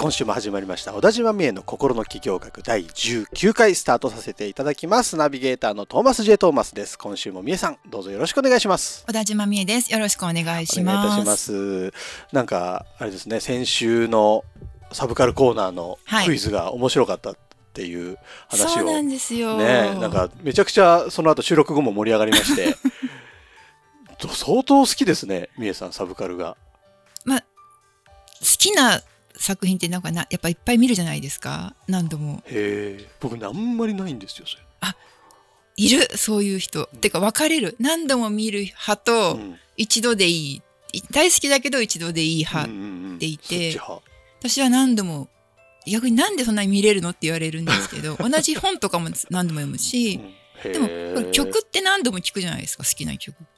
今週も始まりました小田島美恵の心の起業学第19回スタートさせていただきます。ナビゲーターのトーマス J トーマスです。今週も美恵さんどうぞよろしくお願いします。小田島美恵です。よろしくお願いしお願いいますたします。なんかあれですね先週のサブカルコーナーのはい。クイズが面白かったっていう話を、なんですよ。ねなんかめちゃくちゃその後収録後も盛り上がりまして。と 相当好きですね美恵さんサブカルが。好きな作品ってなんかなやっぱいっぱい見るじゃないですか。何度も。へえ。僕ねあんまりないんですよそれ。いる。そういう人、てか分かれる。何度も見る派と、うん。一度でいい。い大好きだけど一度でいい派、うんうんうん。ていて。そっち派。私は何度も逆になんでそんなに見れるのって言われるんですけど 同じ本とかも何度も読むし、うん。でも曲って何度も聴くじゃないですか。好きな曲。って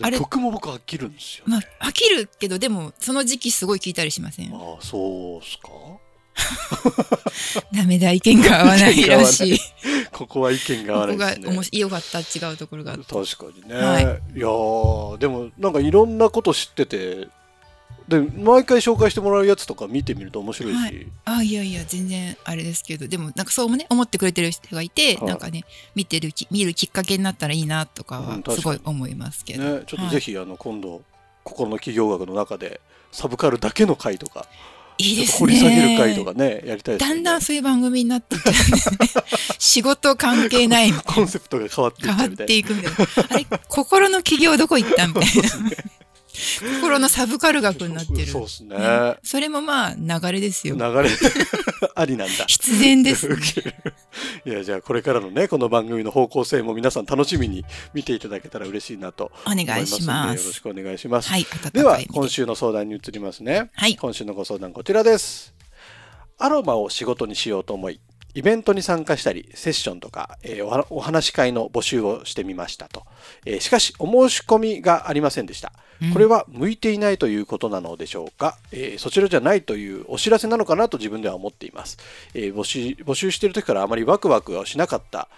あれ。曲も僕飽きるんですよ、まあ飽きるけどでもその時期すごい聴いたりしません？ああそうっすか？ダメだ意見が合わないらしい。ここは意見が合わここがないですね。面白良かった違うところが。確かにね、はい。い、やーでもなんかいろんなこと知っててで毎回紹介してもらうやつとか見てみると面白いし、はい。あいやいや全然あれですけど。でもなんかそうもね思ってくれてる人がいて、はい。なんかね見てるき見るきっかけになったらいいなとかはすごい思いますけど、ね、ちょっとぜひ、あの今度心の企業学の中でサブカルだけの回とかいいですね。掘り下げる回とかねやりたいですだんだんそういう番組になっていっちゃうんですね仕事関係ないコンセプトが変わっていっ変わっちゃうみたいていくみたいな。あれ心の起業どこ行ったみたいな心のサブカル学になってる。そうですね。ね。それもまあ流れですよ。な流れ ありなんだ。必然ですウケるいやじゃあこれからのねこの番組の方向性も皆さん楽しみに見ていただけたら嬉しいなとお願いしまよろしすくお願いします、はいでは今週の相談に移りますね、はい。今週のご相談こちらです。アロマを仕事にしようと思いイベントに参加したりセッションとか、えーお話し会の募集をしてみましたと、えーしかしお申し込みがありませんでした。これは向いていないということなのでしょうか、えーそちらじゃないというお知らせなのかなと自分では思っています、えー募集募集している時からあまりワクワクはしなかった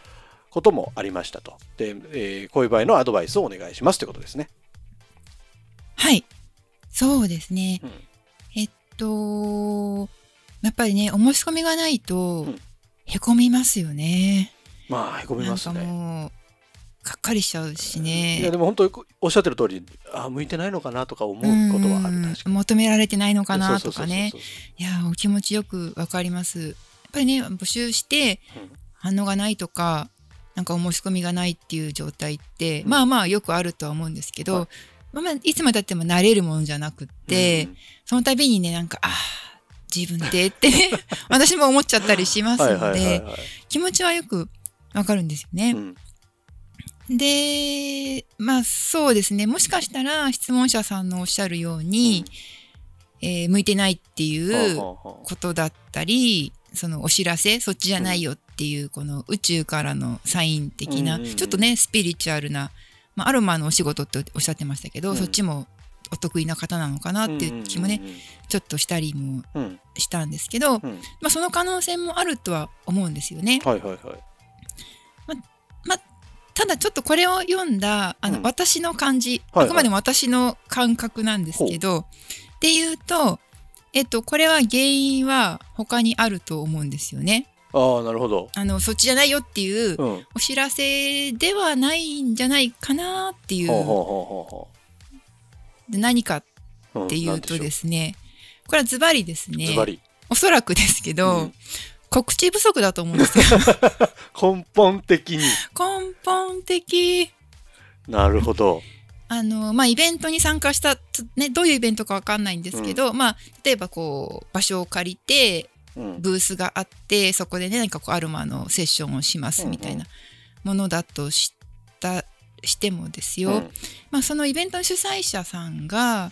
こともありましたと。で、えーこういう場合のアドバイスをお願いしますということですね。はい。そうですね。うん。えっと、やっぱりね、お申し込みがないとうん、へこみますよね。まあへこみますねもう、がっかりしちゃうしいやね。でも本当におっしゃってる通りあ向いてないのかなとか思うことはあるうん確かに求められてないのかなとかね。いや、お気持ちよくわかります。やっぱりね、募集してうん反応がないとか、なんかお申し込みがないっていう状態って、うんまあまあよくあるとは思うんですけど、はいまあまあいつまでたっても慣れるものじゃなくって、うんその度にね、なんか、ああ、自分でってね、私も思っちゃったりしますはいので、気持ちはよくわかるんですよね。うん。で、まあそうですね、もしかしたら質問者さんのおっしゃるように、えー向いてないっていうことだったり、そのお知らせ、そっちじゃないよっていう、この宇宙からのサイン的な、うんうんうん。ちょっとね、スピリチュアルな、まあ、アロマのお仕事っておっしゃってましたけど、うん。そっちもお得意な方なのかなっていう気もね、ちょっとしたりもしたんですけど、まあ、その可能性もあるとは思うんですよね。はいはいはい。ただちょっとこれを読んだあの、うん。私の感じ、はいはい。あくまでも私の感覚なんですけど、っていうと、えっと、これは原因は他にあると思うんですよね。ああなるほど。あのそっちじゃないよっていううん。お知らせではないんじゃないかなっていう、で何かっううんていうとですね、これはズバリですね。おそらくですけど、うん。告知不足だと思うんですよ。根本的に。根本的。なるほど。あのまあ、イベントに参加した、つね、どういうイベントかわかんないんですけど、まあ、例えばこう場所を借りてうん。ブースがあってそこでね何かこうアロマのセッションをしますみたいなものだとしたしてもですよ、うん。まあ、そのイベントの主催者さんが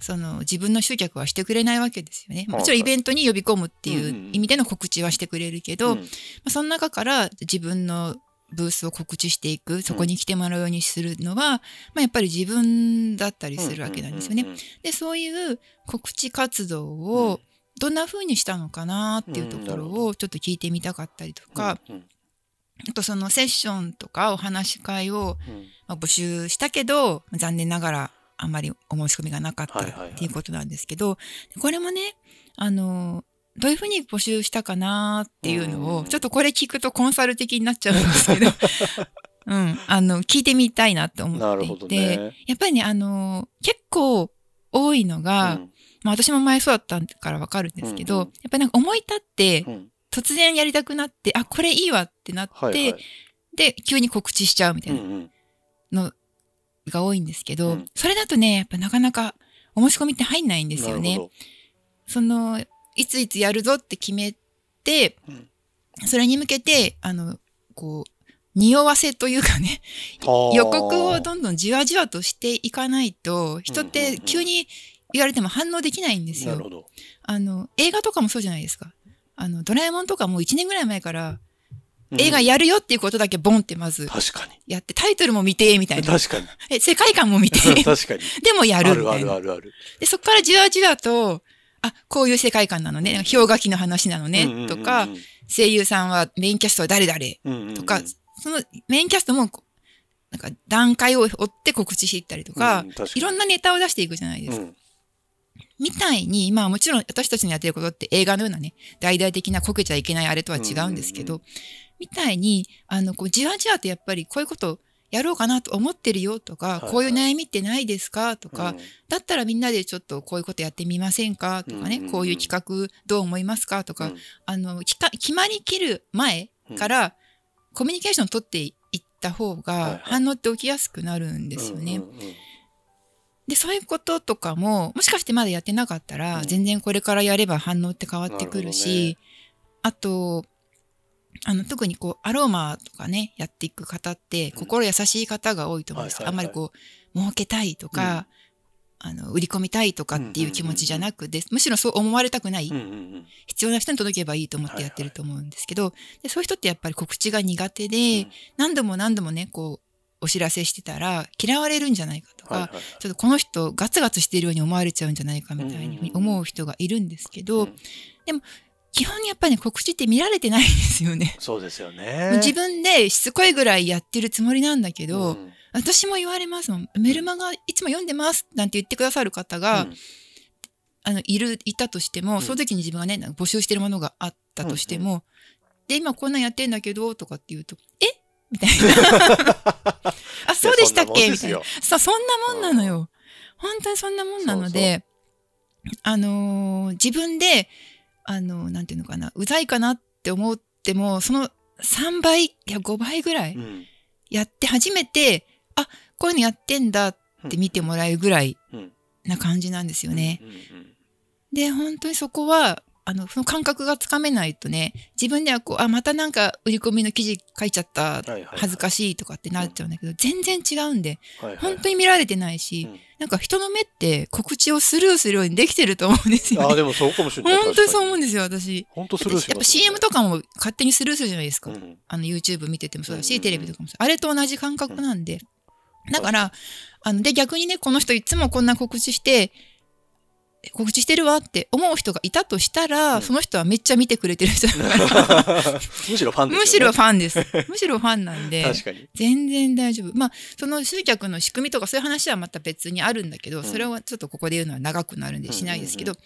その自分の集客はしてくれないわけですよね。はいもちろんイベントに呼び込むっていうんうんうん。う意味での告知はしてくれるけど、うん。まあ、その中から自分のブースを告知していくそこに来てもらうようにするのは、まあ、やっぱり自分だったりするわけなんですよね。うんうんうんでそういう告知活動をどんな風にしたのかなっていうところをちょっと聞いてみたかったりとか、うんうんあとそのセッションとかお話し会を募集したけど残念ながらあんまりお申し込みがなかったっていうことなんですけど、これもねあのどういうふうに募集したかなっていうのうん。をちょっとこれ聞くとコンサル的になっちゃうんですけど、うん、あの聞いてみたいなって思っていて、ね。やっぱりねあの結構多いのが、うん。まあ、私も前そうだったからわかるんですけど、うんうん。やっぱりなんか思い立ってうん突然やりたくなってあこれいいわってなって、はいはい。で急に告知しちゃうみたいなうんうん。のが多いんですけど、うん。それだとねやっぱなかなかお申し込みって入んないんですよね。そのいついつやるぞって決めて、うん。それに向けてあのこう匂わせというかねど予告をどんどんじわじわとしていかないと人って急に言われても反応できないんですよ。あの映画とかもそうじゃないですか。あのドラえもんとかもう1年ぐらい前から映画うんやるよっていうことだけボンってまず確かに。やってタイトルも見てみたいな。確かに。え世界観も見て。確かに。でもやあるあるみたいな。るあるある。でそこからじわじわとあこういう世界観なのね。氷河期の話なのね、とか声優さんはメインキャストは誰々。とか、そのメインキャストもなんか段階を追って告知していったりとか、うん確かに。いろんなネタを出していくじゃないですか。うんみたいに、まあもちろん私たちのやってることって映画のようなね、大々的なこけちゃいけないあれとは違うんですけど、うんみたいに、あの、こうじわじわとやっぱりこういうことやろうかなと思ってるよとか、はいはい。こういう悩みってないですか？とか、うん。だったらみんなでちょっとこういうことやってみませんか？とかね、うんうんうん。こういう企画どう思いますか？とか、うん。あの、決まりきる前からコミュニケーションを取っていった方がい。反応って起きやすくなるんですよね。うんうんうんで、そういうこととかも、もしかしてまだやってなかったら、うん。全然これからやれば反応って変わってくるし、あと、あの、特にこう、アローマとかね、やっていく方って、うん。心優しい方が多いと思うんですよ。はいはいはい。あんまりこう、儲けたいとか、あの、売り込みたいとかっていう気持ちじゃなくて、むしろそう思われたくない、うんうんうん。必要な人に届けばいいと思ってやってると思うんですけど、でそういう人ってやっぱり告知が苦手で、うん。何度も何度もね、こう、お知らせしてたら嫌われるんじゃないかとか、はいはい。ちょっとこの人ガツガツしているように思われちゃうんじゃないかみたいに思う人がいるんですけど、うん。基本やっぱりね告知って見られてないんですよね。そうですよね。自分でしつこいぐらいやってるつもりなんだけど、うん。私も言われますもん。メルマガいつも読んでますなんて言ってくださる方が、うん。あのいるいたとしても、うん。その時に自分がね募集してるものがあったとしても、で今こんなんやってんだけどとかって言うとえ？みたいな。あそうでしたっけ？みたいな。そうそんなもんなのよ。本当にそんなもんなのであのー自分であのーなんていうのかなうざいかなって思ってもその3倍いや5倍ぐらいうん。やって初めて、あこういうのやってんだって見てもらえるぐらいうん。な感じなんですよね。うんうん。で本当にそこはあのその感覚がつかめないとね自分ではこうあまたなんか売り込みの記事書いちゃった恥ずかしいとかってなっちゃうんだけど、全然違うんではいはい本当に見られてないし、うんなんか人の目って告知をスルーするようにできてると思うんですよね。ああでもそうかもしれない。本当にそう思うんでですよ私。本当スルーしますやっぱ CM とかも勝手にスルーするじゃないですか。うんあの YouTube 見ててもそうだし、テレビとかもそうあれと同じ感覚なんで。だから、あの、で、逆にね、この人いつもこんな告知して、告知してるわって思う人がいたとしたら、うんその人はめっちゃ見てくれてる人だから、むしろファンですよね。むしろファンです。むしろファンなんで。全然大丈夫。まあ、その集客の仕組みとかそういう話はまた別にあるんだけど、んそれはちょっとここで言うのは長くなるんでしないですけど、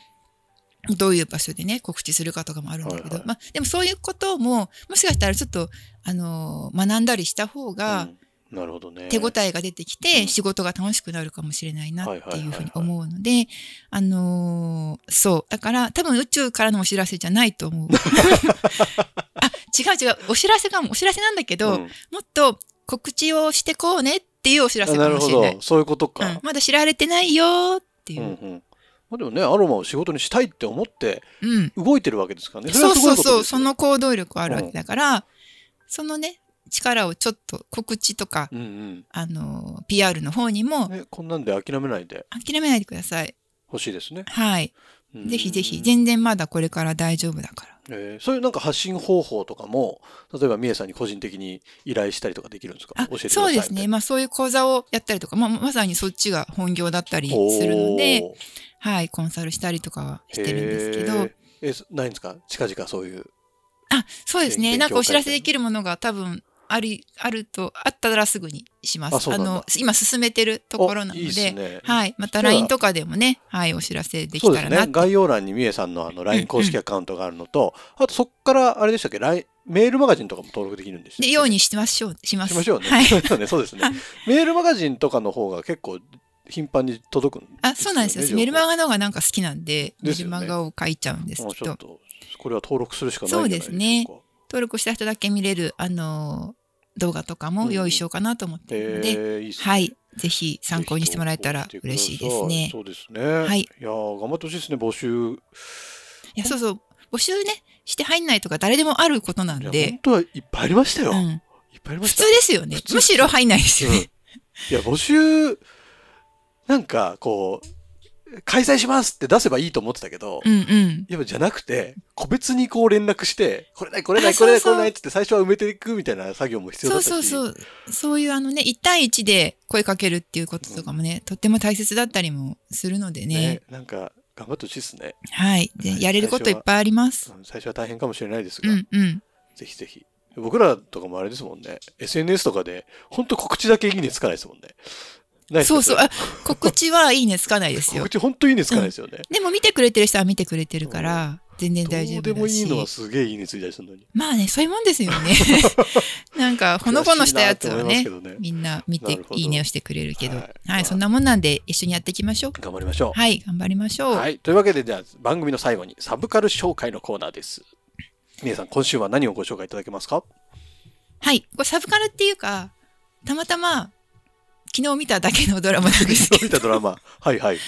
どういう場所でね、告知するかとかもあるんだけど、はいはいまあ、でもそういうことも、もしかしたらちょっと、あのー学んだりした方が、うんなるほどね。手応えが出てきて、うん仕事が楽しくなるかもしれないなってはいうふうに思うので、あのーそう。だから、多分宇宙からのお知らせじゃないと思う。あ、違う違う。お知らせかも。お知らせなんだけど、うんもっと告知をしてこうねっていうお知らせあなるほかもしれない。ど。そういうことうんか。まだ知られてないよっていう。うんうんまあでもね、アロマを仕事にしたいって思ってうん。動いてるわけですからね。そうそうそう。それはすごいことですよの行動力あるわけだから、そのね、力をちょっと告知とか、うんあのー、PR の方にもうん。ね、こんなんで諦めないで。諦めないでください。欲しいですね。はい。うんぜひぜひ、全然まだこれから大丈夫だから。えーそういうなんか発信方法とかも、例えば、みえさんに個人的に依頼したりとかできるんですか？あ教えてください。そうですね。まあそういう講座をやったりとか、まあまさにそっちが本業だったりするので、はい、コンサルしたりとかはしてるんですけどえ、そないんですか？近々そういう。あ、そうですね。なんかお知らせできるものが多分あり、あると、あったらすぐにします。あの、今進めてるところなのおいいで、ね。はい。また LINE とかでもね、はい、お知らせでそうですね。きたらなって。概要欄にみえさんのあの LINE 公式アカウントがあるのと、あとそこからあれでしたっけ、LINE メールマガジンとかも登録できるんですで、ようにしましょう、します。しましょうね。はい。そうですね。メールマガジンとかの方が結構頻繁に届くねあ、そうなんですよ。メルマガの方がなんか好きなんで、メでねルマガを書いちゃうんですけど、もうちょっと、これは登録するしかないんじゃないでしょうか。そうです登録した人だけ見れる、あのー動画とかも用意しようかなと思っているので、えー、いいねはい。ぜひ参考にしてもらえたら嬉しいですね。そうですね。はいいやー頑張ってほしいですね、募集。いや、そうそう。募集ね、して入んないとか誰でもあることなんで本、当はいっぱいありましたよ。いっうん。ぱいありました普通。ですよねむしろ入んないですようんね。いや、募集、なんか、こう、開催しますって出せばいいと思ってたけど、うんうん。やっぱじゃなくて、個別にこう連絡して、これない、これない、あこれない、そうそうこれないって最初は埋めていくみたいな作業も必要だそうったし。そうそう。そういうあのね、1対1で声かけるっていうこととかもね、とっても大切だったりもするのでね。ね。なんか、頑張ってほしいですね。はい。ではいやれることいっぱいあります。うん最初は大変かもしれないですうが、んうん。ぜひぜひ。僕らとかもあれですもんね。SNS とかで、ほんと告知だけいいねつかないですもんね。ないそうそう。あ、告知はいいねつかないですよ告。知ほんといいねつかないですよね。でも見てくれてる人は見てくれてるから、全然大丈夫だし。どうでもいいのはすげえいいねついたりするのに。まあね、そういうもんですよね。なんか、ほのぼのしたやつはねねみんな見ていいねをしてくれるけど。ははいい、まあそんなもんなんで一緒にやっていきましょう。頑張りましょう。はい、頑張りましょう。はい。というわけで、じゃあ番組の最後にサブカル紹介のコーナーです。皆さん、今週は何をご紹介いただけますか？はい。これサブカルっていうか、たまたま、昨日見ただけのドラマなんですけ見ど、たドラマ。はいはい。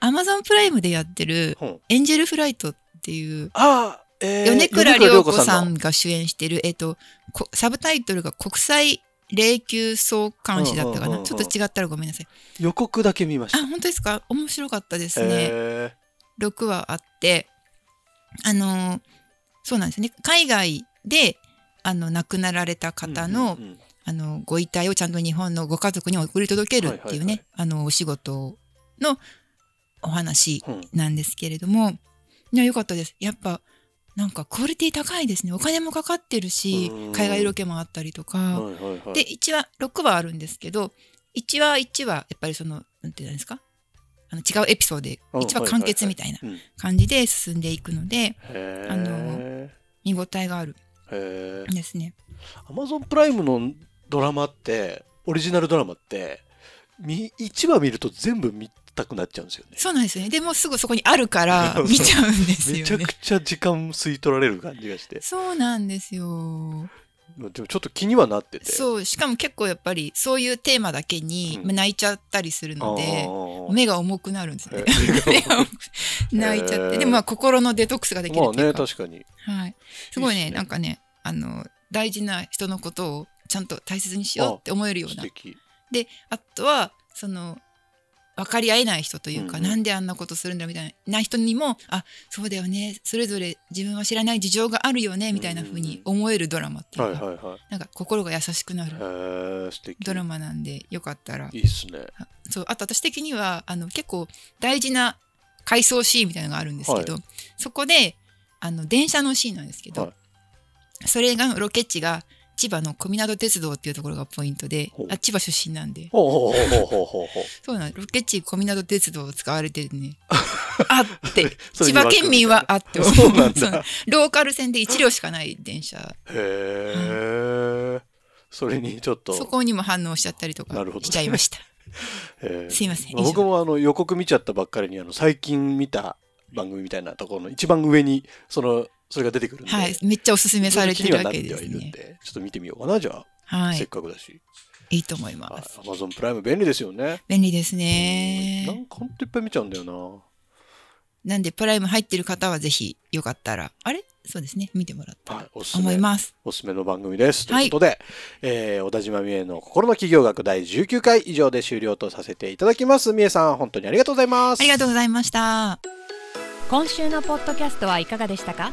アマゾンプライムでやってる、うん、エンジェルフライトっていう、ああ、えー、米倉涼子さのんが主演してる、えっと、こサブタイトルが国際霊柩総監視だったかな。ちょっと違ったらごめんなさい。予告だけ見ました。あ、本当ですか？面白かったですね。へ6話あって、あのーそうなんですよね。海外で、あの、亡くなられたー方の、うんうんうんあの、ご遺体をちゃんと日本のご家族に送り届けるっていうね、あの、お仕事のお話うん。なんですけれども、いや、よかったです。やっぱ、なんかクオリティ高いですね。お金もかかってるしうん、海外ロケもあったりとか。で、1話、6話あるんですけど、1話1話、やっぱりその、なんていうんですか？あの違うエピソードで、うん。1話完結みたいなうん。感じで進んでいくので、へあの見応えがあるへんですね。アマゾンプライムのドラマって、オリジナルドラマって、み1話見ると全部見たくなっちゃうんですよね。そうなんですよね。でもすぐそこにあるから 見ちゃうんですよねめちゃく。ちゃ時間吸い取られる感じがして。そうなんですよ。でもちょっと気にはなってて。そう、しかも結構やっぱりそういうテーマだけにうん泣いちゃったりするので、あ目が重くなるんですね。泣いちゃって。でもまあ心のデトックスができるっていうか。確かに。はい。すごいね、ねなんかね、あの、大事な人のことをちゃんと大切にしようって思えるような。で、あとは、その、分かり合えない人というか、うんうんなんであんなことするんだみたいな人にも、あ、そうだよね、それぞれ自分は知らない事情があるよね、みたいな風に思えるドラマっていうか、はいはいはい。なんか心が優しくなへる。ドラマなんで、よかったら。いいっすね。そう、あと私的には、あの、結構大事な回想シーンみたいなのがあるんですけど、そこで、あの、電車のシーンなんですけど、はいそれが、ロケ地が、千葉の小湊鉄道っていうところがポイントであ千葉出身なんで、ほうほうほうほうほうほう。そうなんロケ地小湊鉄道を使われてるね。あって、千葉県民はあって思う。そうなんだローカル線で1両しかない電車。へえ。それにちょっと。そこにも反応しちゃったりとかなるほどねしちゃいました。へーすいませんあ僕もあの予告見ちゃったばっかりにあの最近見た番組みたいなところの一番上にそのそれが出てくるんで、はい。めっちゃおすすめされてるわけです気にはなってはいるんね。で、ちょっと見てみようかなじゃあ、せっはい。かくだし。いいと思いはいます。Amazon プライム便利ですよね。便利ですなね。んかほんといっぱい見ちゃうんだよな。なんで、プライム入ってる方はぜひ、よかったら。あれ？そうですね、見てもらったはいら、おすすめ思います。おすすめの番組です。とはいいうことで、えー小田島美恵の心の企業学第19回以上で終了とさせていただきます。美恵さん、本当にありがとうございます。ありがとうございました。今週のポッドキャストはいかがでしたか？